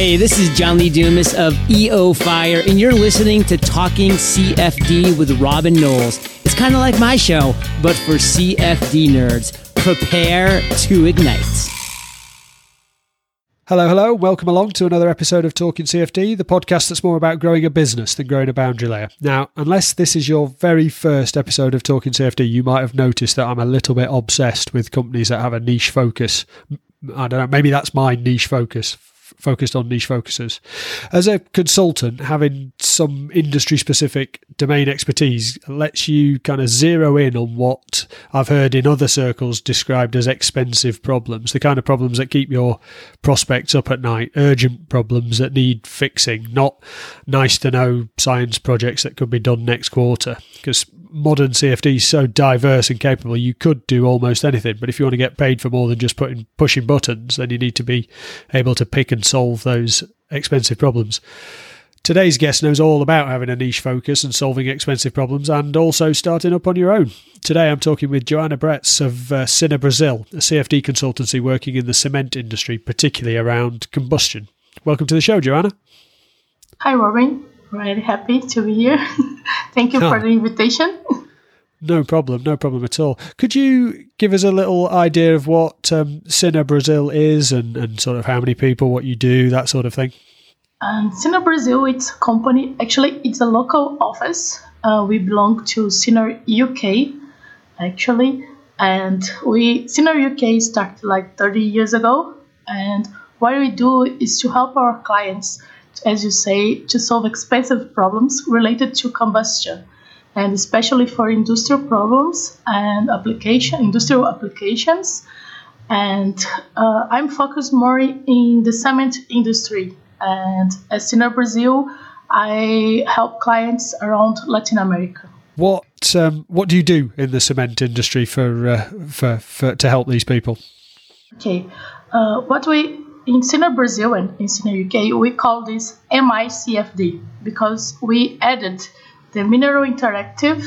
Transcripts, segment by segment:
Hey, this is John Lee Dumas of EO Fire, and you're listening to Talking CFD with Robin Knowles. It's kind of like my show, but for CFD nerds. Prepare to ignite. Hello, hello. Welcome along to another episode of Talking CFD, the podcast that's more about growing a business than growing a boundary layer. Now, unless this is your very first episode of Talking CFD, you might have noticed that I'm a little bit obsessed with companies that have a niche focus. I don't know, maybe that's my niche focus focused on niche focuses. As a consultant, having some industry specific domain expertise lets you kind of zero in on what I've heard in other circles described as expensive problems, the kind of problems that keep your prospects up at night, urgent problems that need fixing, not nice to know science projects that could be done next quarter. Because modern CFD is so diverse and capable, you could do almost anything. But if you want to get paid for more than just putting pushing buttons, then you need to be able to pick and solve those expensive problems. Today's guest knows all about having a niche focus and solving expensive problems and also starting up on your own. Today I'm talking with Joanna Bretz of uh, Cinar Brazil, a CFD consultancy working in the cement industry, particularly around combustion. Welcome to the show, Joanna. Hi, Robin. Really happy to be here. Thank you oh. for the invitation. No problem, no problem at all. Could you give us a little idea of what um, Cinar Brazil is and, and sort of how many people, what you do, that sort of thing? Um, Cinar Brazil, it's a company, actually, it's a local office. Uh, we belong to Cinar UK, actually. And we, Cinar UK started like 30 years ago. And what we do is to help our clients as you say, to solve expensive problems related to combustion, and especially for industrial problems and application, industrial applications. And uh, I'm focused more in the cement industry. And as Cinar Brazil, I help clients around Latin America. What um, what do you do in the cement industry for uh, for, for to help these people? Okay, uh, what we in Cinar Brazil and in Cinar UK, we call this MICFD because we added the mineral interactive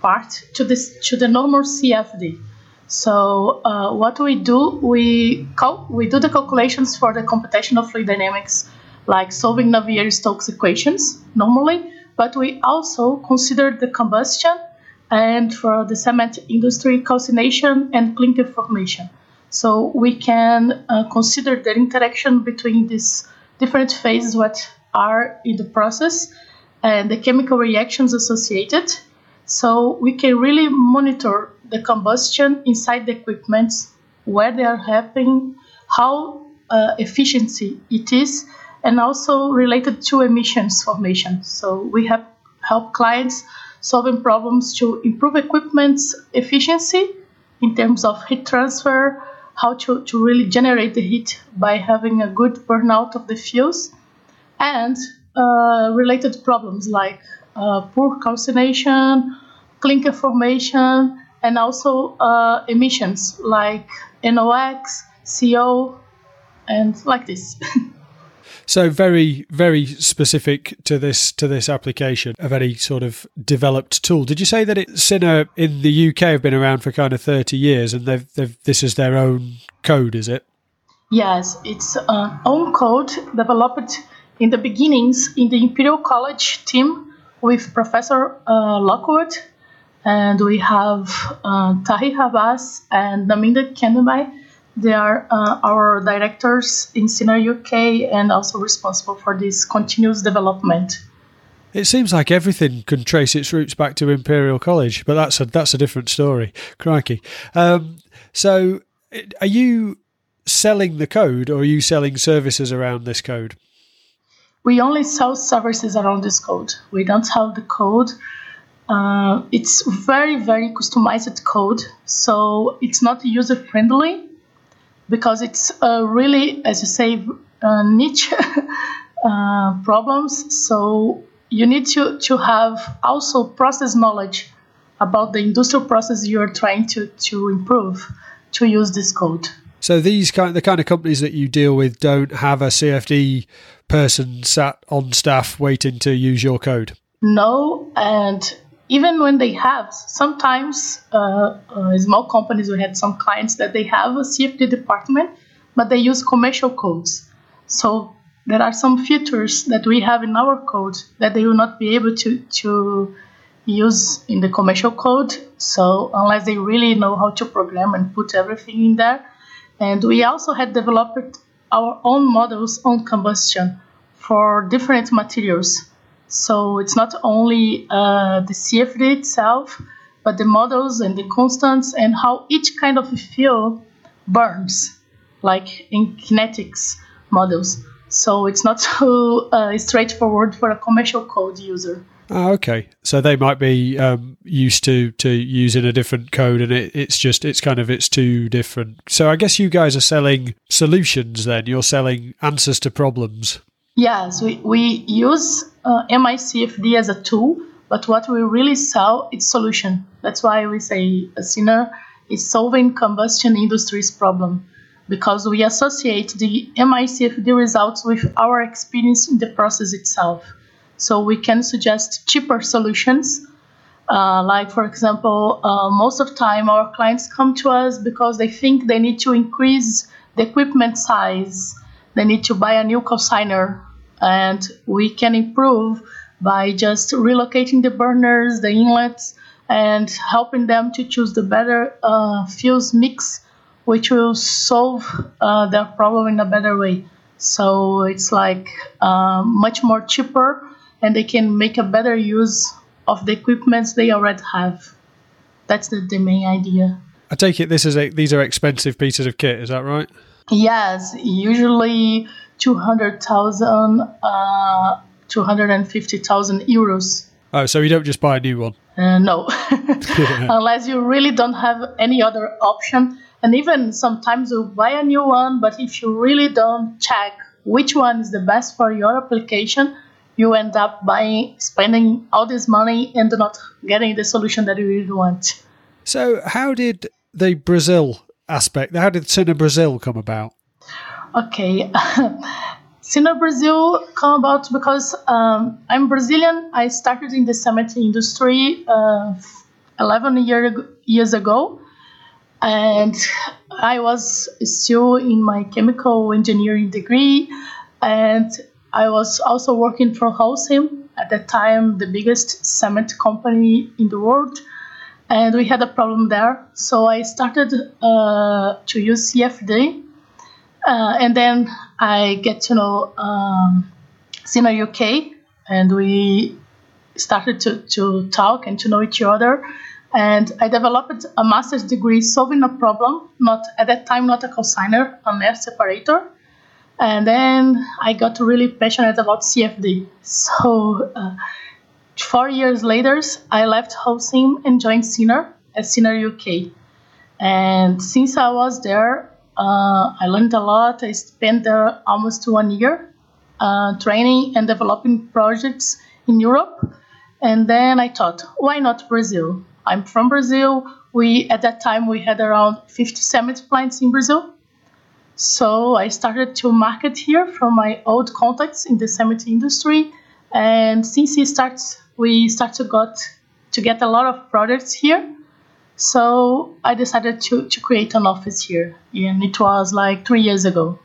part to this to the normal CFD. So uh, what we do, we cal- we do the calculations for the computational fluid dynamics, like solving Navier-Stokes equations normally, but we also consider the combustion and for the cement industry calcination and clinker formation. So we can uh, consider the interaction between these different phases what are in the process and the chemical reactions associated. So we can really monitor the combustion inside the equipment, where they are happening, how uh, efficiency it is, and also related to emissions formation. So we have help clients solving problems to improve equipment's efficiency in terms of heat transfer, how to, to really generate the heat by having a good burnout of the fuels and uh, related problems like uh, poor calcination, clinker formation, and also uh, emissions like NOx, CO, and like this. So very, very specific to this to this application, a very sort of developed tool. Did you say that it in the UK have been around for kind of thirty years, and they've, they've this is their own code, is it? Yes, it's uh, own code developed in the beginnings in the Imperial College team with Professor uh, Lockwood, and we have uh, Tahir Abbas and Naminda Kendamai they are uh, our directors in Cinar UK and also responsible for this continuous development. It seems like everything can trace its roots back to Imperial College, but that's a that's a different story. Crikey! Um, so, are you selling the code, or are you selling services around this code? We only sell services around this code. We don't have the code. Uh, it's very very customized code, so it's not user friendly because it's uh, really, as you say, uh, niche uh, problems. So you need to, to have also process knowledge about the industrial process you're trying to, to improve to use this code. So these kind the kind of companies that you deal with don't have a CFD person sat on staff waiting to use your code. No, and even when they have, sometimes uh, uh, small companies, we had some clients that they have a CFD department, but they use commercial codes. So there are some features that we have in our code that they will not be able to, to use in the commercial code. So unless they really know how to program and put everything in there. And we also had developed our own models on combustion for different materials. So it's not only uh, the CFD itself, but the models and the constants and how each kind of fuel burns, like in kinetics models. So it's not so uh, straightforward for a commercial code user. Oh, okay. So they might be um, used to to using a different code, and it, it's just it's kind of it's too different. So I guess you guys are selling solutions. Then you're selling answers to problems. Yes, we we use uh, MICFD as a tool, but what we really sell is solution. That's why we say a Cinar is solving combustion industry's problem because we associate the MICFD results with our experience in the process itself. So we can suggest cheaper solutions. Uh, like for example, uh, most of time our clients come to us because they think they need to increase the equipment size. They need to buy a new calciner, and we can improve by just relocating the burners, the inlets, and helping them to choose the better uh, fuels mix, which will solve uh, their problem in a better way. So it's like uh, much more cheaper and they can make a better use of the equipments they already have. That's the, the main idea. I take it this is a, these are expensive pieces of kit. Is that right? Yes, usually two hundred thousand, uh, two hundred and fifty thousand euros. Oh, so you don't just buy a new one? Uh, no, unless you really don't have any other option. And even sometimes you buy a new one, but if you really don't check which one is the best for your application, you end up buying, spending all this money and not getting the solution that you really want. So, how did the Brazil aspect, how did Cinar Brazil come about? Okay. Cinar Brazil come about because um, I'm Brazilian. I started in the cement industry uh, 11 year, years ago. And I was still in my chemical engineering degree. And I was also working for Holcim at that time, the biggest cement company in the world, and we had a problem there. So I started uh, to use CFD, uh, and then I get to know um, Cinar UK, and we started to, to talk and to know each other. And I developed a master's degree solving a problem, not at that time not a calciner, an air separator and then I got really passionate about CFD. So uh, four years later, I left Holcim and joined Cinar at Cinar UK. And since I was there, uh, I learned a lot. I spent there almost one year uh, training and developing projects in Europe. And then I thought, why not Brazil? I'm from Brazil. We at that time we had around 50 cement plants in Brazil so I started to market here from my old contacts in the cement industry. And since it starts, we start to got to get a lot of products here. So I decided to, to create an office here. And it was like three years ago.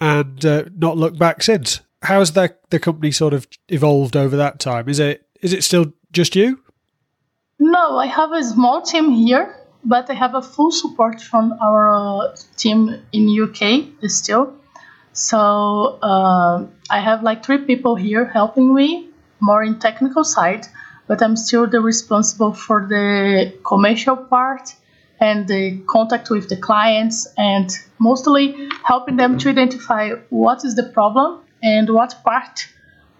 And uh, not look back since. How has the the company sort of evolved over that time? Is it is it still just you? No, I have a small team here but I have a full support from our team in UK still. So uh, I have like three people here helping me, more in technical side, but I'm still the responsible for the commercial part and the contact with the clients and mostly helping them to identify what is the problem and what part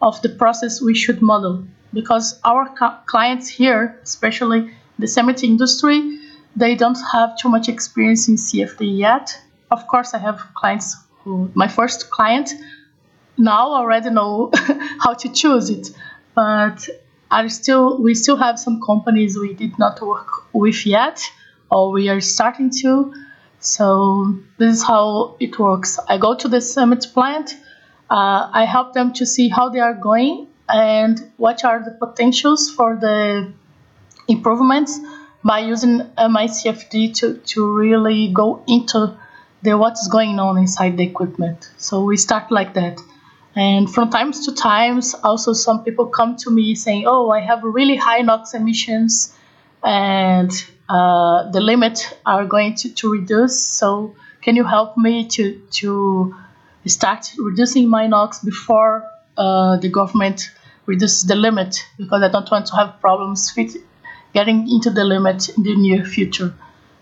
of the process we should model because our clients here especially the cement industry they don't have too much experience in CFD yet. Of course, I have clients my first client now already know how to choose it, but are still we still have some companies we did not work with yet, or we are starting to. So this is how it works. I go to the cement plant. Uh, I help them to see how they are going and what are the potentials for the improvements by using MICFD to, to really go into the what's going on inside the equipment. So we start like that. And from times to times, also some people come to me saying, "Oh, I have really high NOx emissions, and uh, the limit are going to, to reduce. So can you help me to to start reducing my NOx before uh, the government reduces the limit? Because I don't want to have problems fit, getting into the limit in the near future.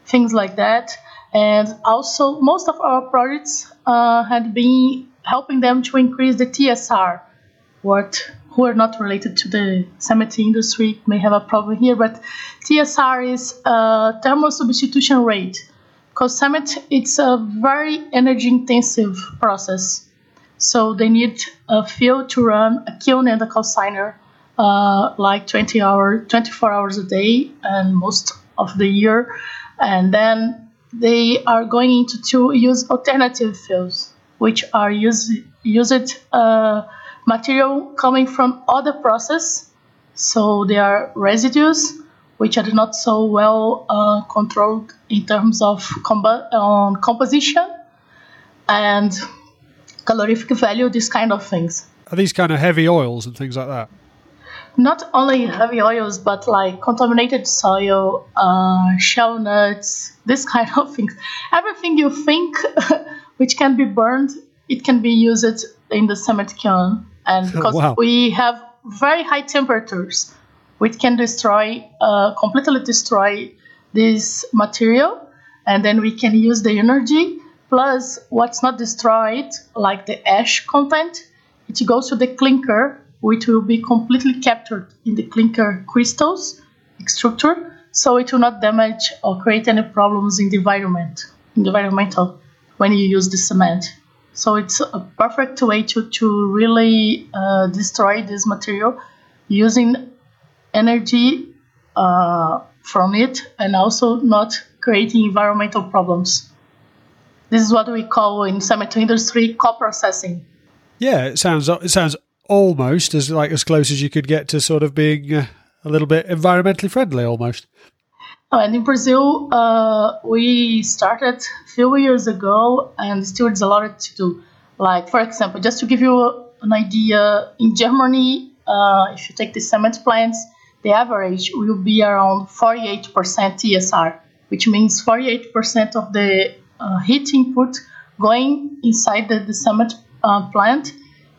Things like that. And also, most of our projects uh, had been helping them to increase the TSR. What who are not related to the cement industry may have a problem here, but TSR is a thermal substitution rate. Because cement it's a very energy intensive process, so they need a fuel to run a kiln and a calciner uh, like 20 hours, 24 hours a day, and most of the year, and then they are going to, to use alternative fuels which are used used uh, material coming from other process. So they are residues which are not so well uh, controlled in terms of um, composition and calorific value, these kind of things. Are these kind of heavy oils and things like that? Not only heavy oils, but like contaminated soil, uh, shell nuts, this kind of things. Everything you think which can be burned. It can be used in the cement kiln, and because wow. we have very high temperatures, which can destroy, uh, completely destroy this material, and then we can use the energy. Plus, what's not destroyed, like the ash content, it goes to the clinker, which will be completely captured in the clinker crystals structure, so it will not damage or create any problems in the environment, in the environmental when you use the cement. So it's a perfect way to, to really uh, destroy this material using energy uh, from it and also not creating environmental problems. This is what we call in cement industry co-processing. Yeah, it sounds it sounds almost as like as close as you could get to sort of being uh, a little bit environmentally friendly almost. Oh, and in Brazil, uh, we started a few years ago, and still there's a lot to do. Like, for example, just to give you an idea, in Germany, uh, if you take the cement plants, the average will be around 48% TSR, which means 48% of the uh, heat input going inside the, the cement uh, plant,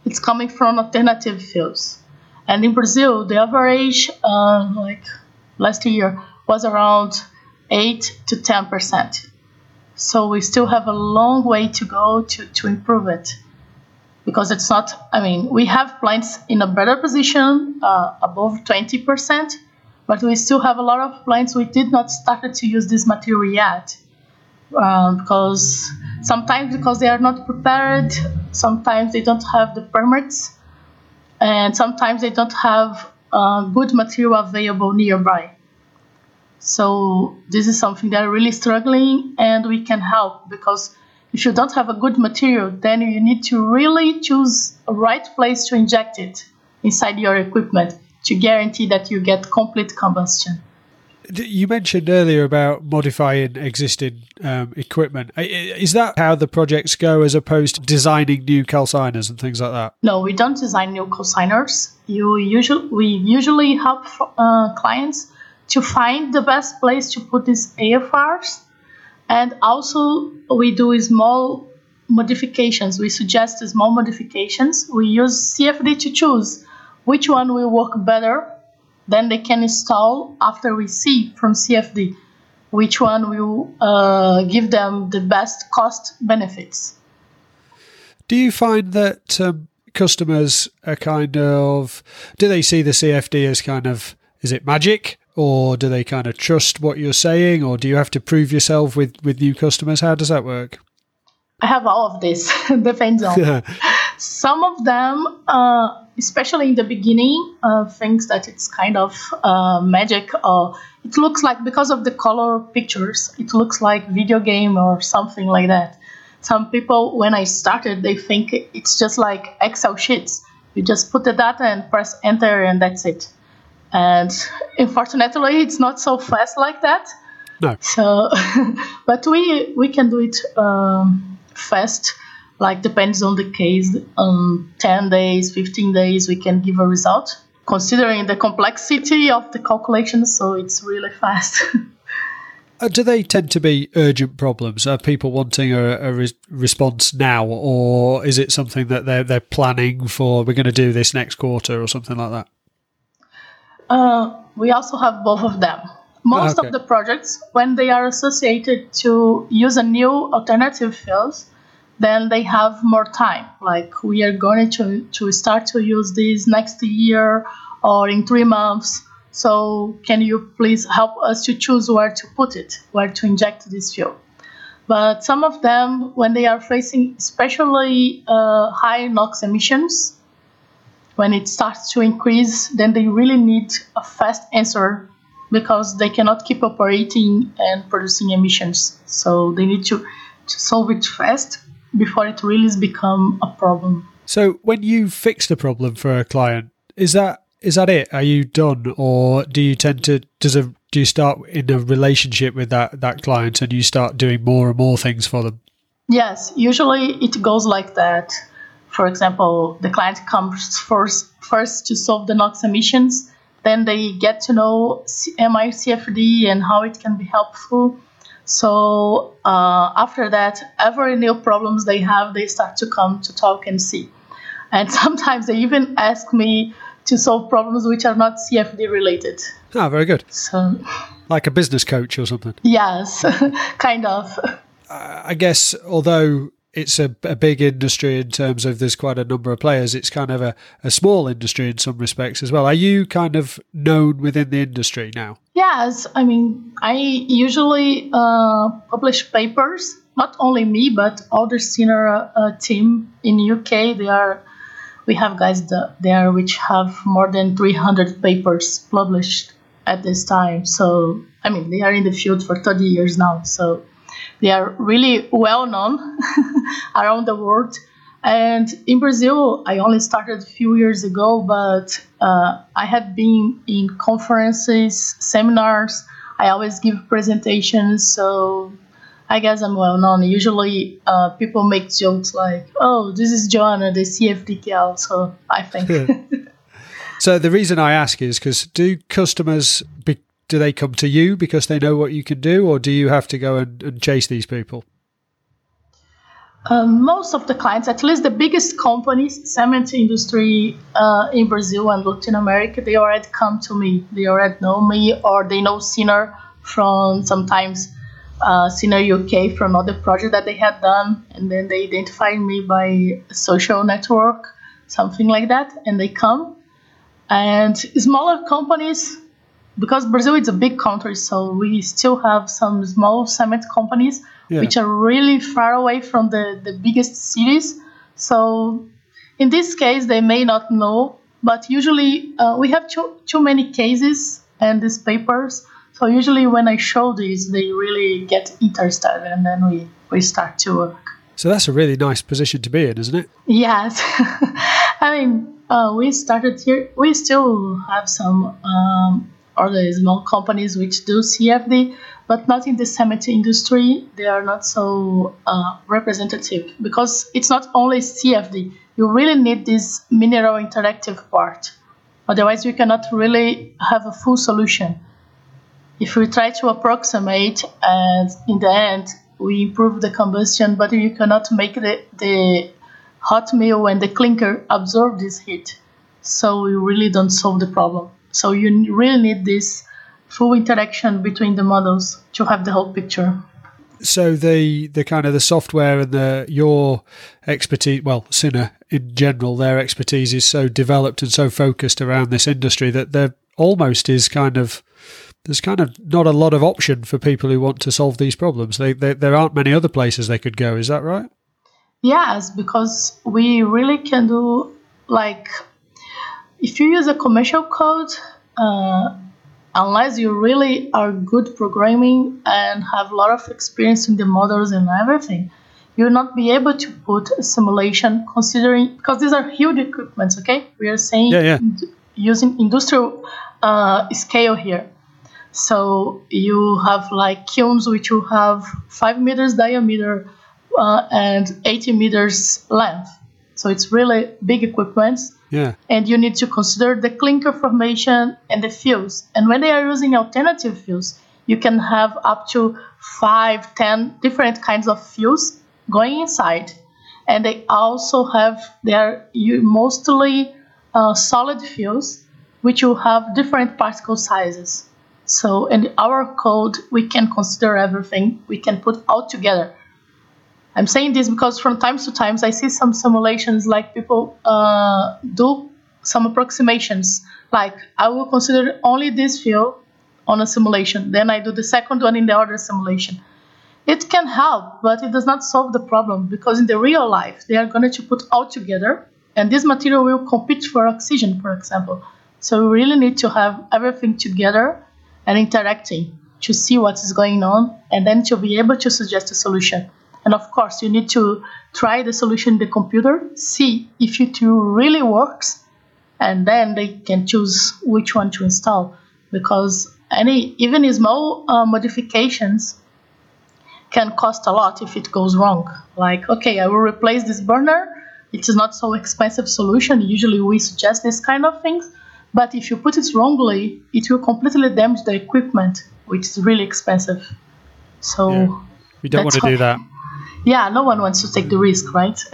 it's coming from alternative fuels. And in Brazil, the average, uh, like last year, was around 8 to 10%. So we still have a long way to go to, to improve it because it's not, I mean, we have plants in a better position, uh, above 20%, but we still have a lot of plants we did not start to use this material yet. Uh, because sometimes because they are not prepared, sometimes they don't have the permits, and sometimes they don't have uh, good material available nearby. So this is something they're really struggling, and we can help because if you don't have a good material, then you need to really choose a right place to inject it inside your equipment to guarantee that you get complete combustion. You mentioned earlier about modifying existing um, equipment. Is that how the projects go, as opposed to designing new calciners and things like that? No, we don't design new calciners. You usually we usually help uh, clients to find the best place to put these AFRs. And also, we do small modifications. We suggest small modifications. We use CFD to choose which one will work better. Then they can install after we see from CFD which one will uh, give them the best cost benefits. Do you find that um, customers are kind of do they see the CFD as kind of is it magic? Or do they kind of trust what you're saying? Or do you have to prove yourself with with new customers? How does that work? I have all of this. Depends on some of them uh, especially in the beginning uh, thinks that it's kind of uh, magic or it looks like because of the color pictures it looks like video game or something like that. Some people when i started they think it's just like excel sheets. You just put the data and press enter and that's it. And unfortunately it's not so fast like that. No. So but we we can do it um, fast like depends on the case. Um, 10 days 15 days we can give a result. Considering the complexity of the calculation so it's really fast. Uh, do they tend to be urgent problems? Are people wanting a, a re- response now or is it something that they're, they're planning for we're going to do this next quarter or something like that? Uh, we also have both of them. Most okay. of the projects when they are associated to use a new alternative fields then they have more time. Like we are going to, to start to use this next year or in three months. So can you please help us to choose where to put it, where to inject this fuel? But some of them, when they are facing especially uh, high NOx emissions, when it starts to increase, then they really need a fast answer because they cannot keep operating and producing emissions. So they need to, to solve it fast before it really has become a problem. So when you fix the problem for a client, is that is that it? Are you done, or do you tend to does a do you start in a relationship with that that client and you start doing more and more things for them? Yes, usually it goes like that. For example, the client comes first first to solve the NOx emissions, then they get to know MICFD and how it can be helpful so uh, after that, every new problems they have, they start to come to talk and see. And sometimes they even ask me to solve problems which are not CFD related. Ah, very good. So, like a business coach or something. Yes, kind of. Uh, I guess although it's a, a, big industry in terms of there's quite a number of players. It's kind of a, a small industry in some respects as well. Are you kind of known within the industry now? Yes, I mean, I usually uh, publish papers. Not only me, but other senior uh, team in UK. They are, we have guys there which have more than 300 papers published at this time. So I mean, they are in the field for 30 years now. So they are really well known around the world. And in Brazil, I only started a few years ago, but uh, I have been in conferences, seminars. I always give presentations, so I guess I'm well known. Usually, uh, people make jokes like, "Oh, this is Joanna, the CFD gal." So I think. so the reason I ask is because do customers be- do they come to you because they know what you can do, or do you have to go and, and chase these people? Um, most of the clients, at least the biggest companies, cement industry uh, in Brazil and Latin America, they already come to me. They already know me, or they know Cinar from sometimes uh, Cinar UK from other project that they had done, and then they identify me by social network, something like that, and they come. And smaller companies, because Brazil is a big country, so we still have some small cement companies yeah. which are really far away from the, the biggest cities. So in this case, they may not know, but usually uh, we have too, too many cases and these papers. So usually when I show these, they really get interested and then we, we start to work. So that's a really nice position to be in, isn't it? Yes. I mean, uh, we started here. We still have some um, small companies which do CFD, but not in the cement industry. They are not so uh, representative because it's not only CFD. You really need this mineral interactive part. Otherwise, you cannot really have a full solution. If we try to approximate and in the end we improve the combustion, but you cannot make the, the hot meal and the clinker absorb this heat. So we really don't solve the problem. So you really need this full interaction between the models to have the whole picture. So the the kind of the software and the your expertise, well, Cinar in general, their expertise is so developed and so focused around this industry that there almost is kind of there's kind of not a lot of option for people who want to solve these problems. They, they, there aren't many other places they could go. Is that right? Yes, because we really can do like if you use a commercial code, uh, unless you really are good programming and have a lot of experience in the models and everything, you'll not be able to put a simulation considering because these are huge equipments. Okay, we are saying yeah, yeah. using industrial uh, scale here. So you have like kilns which will have five meters diameter, uh, and 80 meters length. So it's really big equipment. Yeah. And you need to consider the clinker formation and the fuels. And when they are using alternative fuels, you can have up to five, ten different kinds of fuels going inside. And they also have, they are mostly uh, solid fuels, which will have different particle sizes. So in our code, we can consider everything. We can put all together. I'm saying this because from time to times I see some simulations like people uh, do some approximations. Like I will consider only this field on a simulation, then I do the second one in the other simulation. It can help, but it does not solve the problem because in the real life they are going to put all together, and this material will compete for oxygen, for example. So we really need to have everything together and interacting to see what is going on, and then to be able to suggest a solution. And of course, you need to try the solution in the computer, see if it really works, and then they can choose which one to install. Because any even small uh, modifications can cost a lot if it goes wrong. Like, okay, I will replace this burner. It is not so expensive solution. Usually, we suggest this kind of things. But if you put it wrongly, it will completely damage the equipment, which is really expensive. So yeah. we don't want to do that yeah, no one wants to take the risk, right?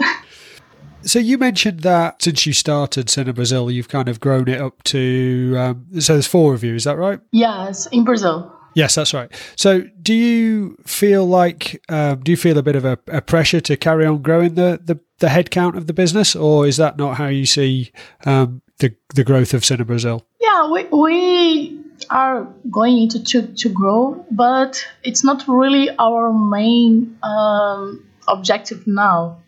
So you mentioned that since you started Cinar Brazil, you've kind of grown it up to. Um, so there's four of you, is that right? Yes, in Brazil. Yes, that's right. So do you feel like um, do you feel a bit of a, a, pressure to carry on growing the the, the headcount of the business, or is that not how you see um, the the growth of Cinar Brazil? Yeah, we we are going into to, to grow, but it's not really our main um, objective now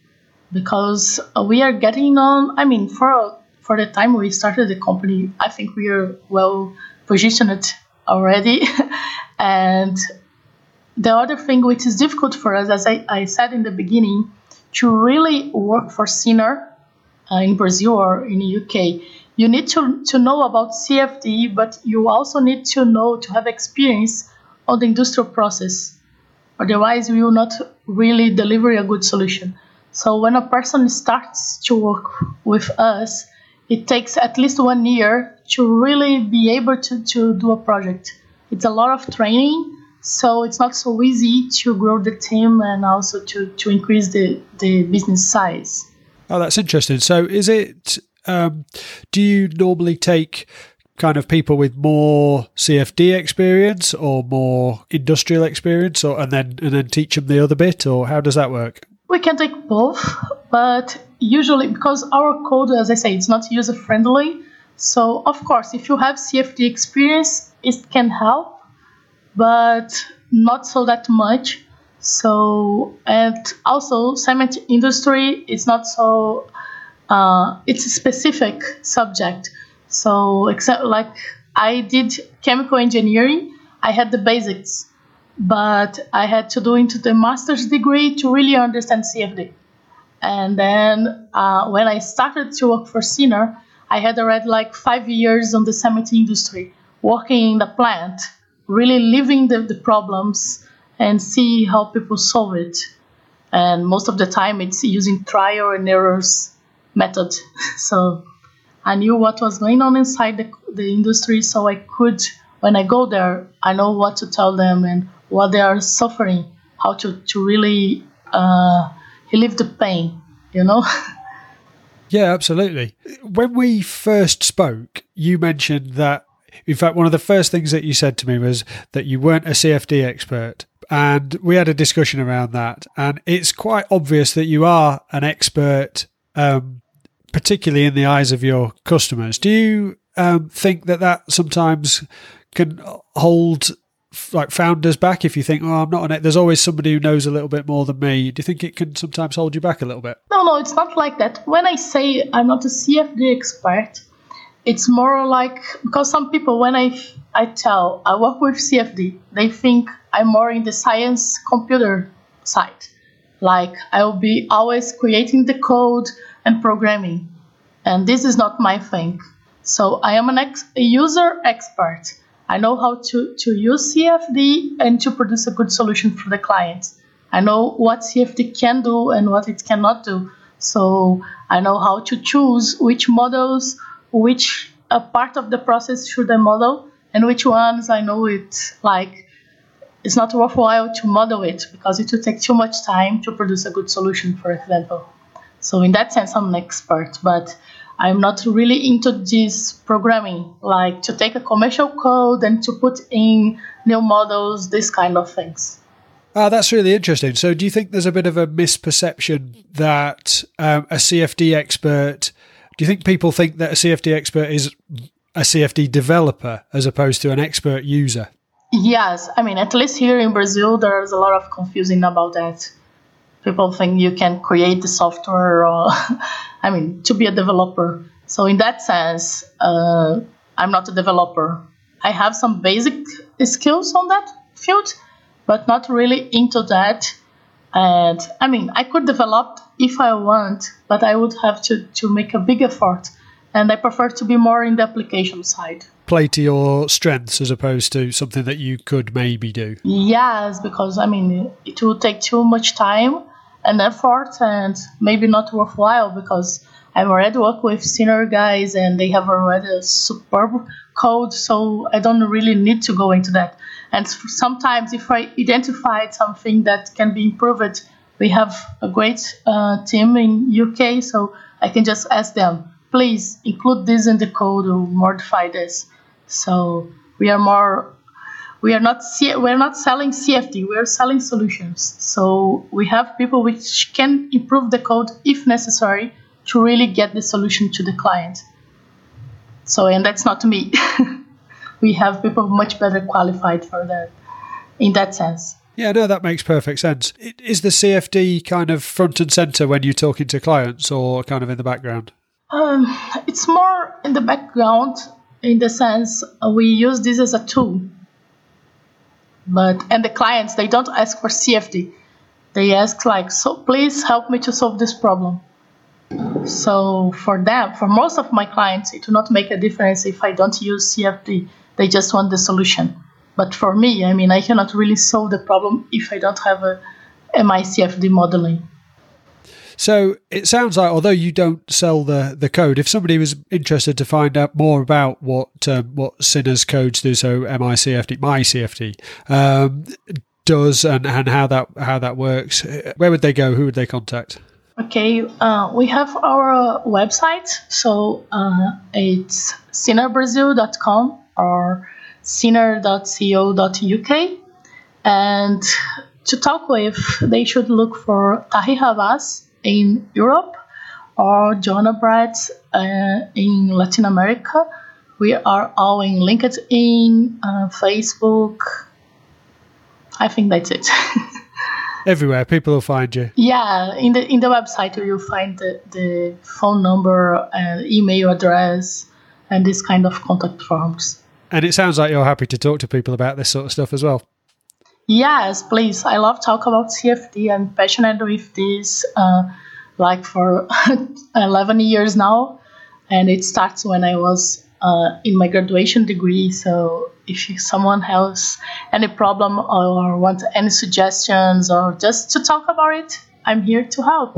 because we are getting on. I mean, for for the time we started the company, I think we are well positioned already. and the other thing which is difficult for us, as I, I said in the beginning, to really work for Cinar uh, in Brazil or in the UK you need to, to know about CFD, but you also need to know to have experience on the industrial process. Otherwise, we will not really deliver a good solution. So when a person starts to work with us, it takes at least one year to really be able to, to do a project. It's a lot of training, so it's not so easy to grow the team and also to, to increase the, the business size. Oh, that's interesting. So is it um, do you normally take kind of people with more CFD experience or more industrial experience, or and then and then teach them the other bit, or how does that work? We can take both, but usually because our code, as I say, it's not user friendly. So of course, if you have CFD experience, it can help, but not so that much. So and also cement industry is not so uh, it's a specific subject. So, except like I did chemical engineering, I had the basics, but I had to do into the master's degree to really understand CFD. And then uh, when I started to work for Cinar, I had already like five years on the cement industry, working in the plant, really living the, the problems and see how people solve it. And most of the time, it's using trial and errors method. So I knew what was going on inside the, the industry, so I could, when I go there, I know what to tell them and what they are suffering, how to, to really uh, relieve the pain, you know? Yeah, absolutely. When we first spoke, you mentioned that, in fact, one of the first things that you said to me was that you weren't a CFD expert. And we had a discussion around that. And it's quite obvious that you are an expert um, particularly in the eyes of your customers. Do you um, think that that sometimes can hold like founders back if you think, oh, I'm not on it. There's always somebody who knows a little bit more than me. Do you think it can sometimes hold you back a little bit? No, no, it's not like that. When I say I'm not a CFD expert, it's more like because some people, when I I tell I work with CFD, they think I'm more in the science computer side. Like I will be always creating the code, and programming. And this is not my thing. So I am an ex- a user expert. I know how to, to use CFD and to produce a good solution for the client. I know what CFD can do and what it cannot do. So I know how to choose which models, which a part of the process should I model, and which ones I know it like it's not worthwhile to model it because it will take too much time to produce a good solution, for example. So in that sense, I'm an expert, but I'm not really into this programming, like to take a commercial code and to put in new models, this kind of things. Ah, that's really interesting. So, do you think there's a bit of a misperception that um, a CFD expert? Do you think people think that a CFD expert is a CFD developer as opposed to an expert user? Yes, I mean, at least here in Brazil, there's a lot of confusion about that. People think you can create the software, or I mean, to be a developer. So, in that sense, uh, I'm not a developer. I have some basic skills on that field, but not really into that. And I mean, I could develop if I want, but I would have to, to make a big effort. And I prefer to be more in the application side. Play to your strengths as opposed to something that you could maybe do. Yes, because I mean, it will take too much time and effort and maybe not worthwhile because I've already worked with senior guys and they have already a superb code, so I don't really need to go into that. And sometimes, if I identified something that can be improved, we have a great uh, team in UK, so I can just ask them, please include this in the code or modify this. So we are more, we are not C- we're not selling CFD, we are selling solutions. So we have people which can improve the code if necessary to really get the solution to the client. So and that's not me. we have people much better qualified for that in that sense. Yeah, no, that makes perfect sense. Is the CFD kind of front and center when you're talking to clients or kind of in the background? Um, it's more in the background in the sense we use this as a tool. But and the clients they don't ask for CFD. They ask like, so please help me to solve this problem. So for them, for most of my clients, it will not make a difference if I don't use CFD they just want the solution. But for me, I mean, I cannot really solve the problem if I don't have a MICFD modeling. So it sounds like, although you don't sell the, the code, if somebody was interested to find out more about what um, what Cinar's codes do, so MICFD, MyCFD um, does, and, and how that how that works, where would they go? Who would they contact? Okay, uh, we have our website, so uh, it's cinarbrazil.com or cinar.co.uk. And to talk with, they should look for Tahir Abbas in Europe or Joanna Bright uh, in Latin America. We are all in LinkedIn, uh, Facebook. I think that's it. Everywhere, people will find you. Yeah, in the in the website you'll find the, the phone number and email address and this kind of contact forms. And it sounds like you're happy to talk to people about this sort of stuff as well. Yes, please. I love talk about CFD. I'm passionate with this, uh, like for 11 years now, and it starts when I was uh, in my graduation degree. So if someone has any problem or want any suggestions or just to talk about it, I'm here to help.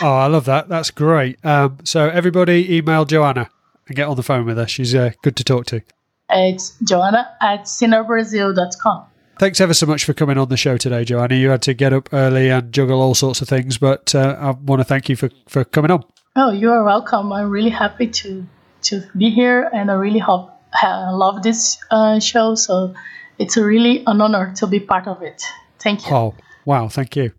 Oh, I love that. That's great. Um, so everybody, email Joanna and get on the phone with her. She's uh, good to talk to. It's Joanna at cinarbrazil.com. Thanks ever so much for coming on the show today, Joanna. You had to get up early and juggle all sorts of things, but uh, I want to thank you for, for coming on. Oh, you are welcome. I'm really happy to to be here, and I really hope, I love this uh, show. So it's really an honor to be part of it. Thank you. Oh, wow. Thank you.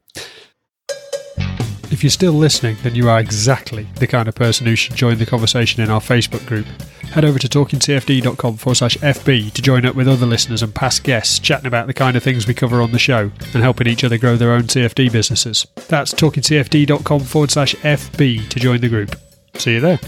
If you're still listening, then you are exactly the kind of person who should join the conversation in our Facebook group. Head over to talkingcfd.com forward slash FB to join up with other listeners and past guests chatting about the kind of things we cover on the show and helping each other grow their own CFD businesses. That's talkingcfd.com forward slash FB to join the group. See you there.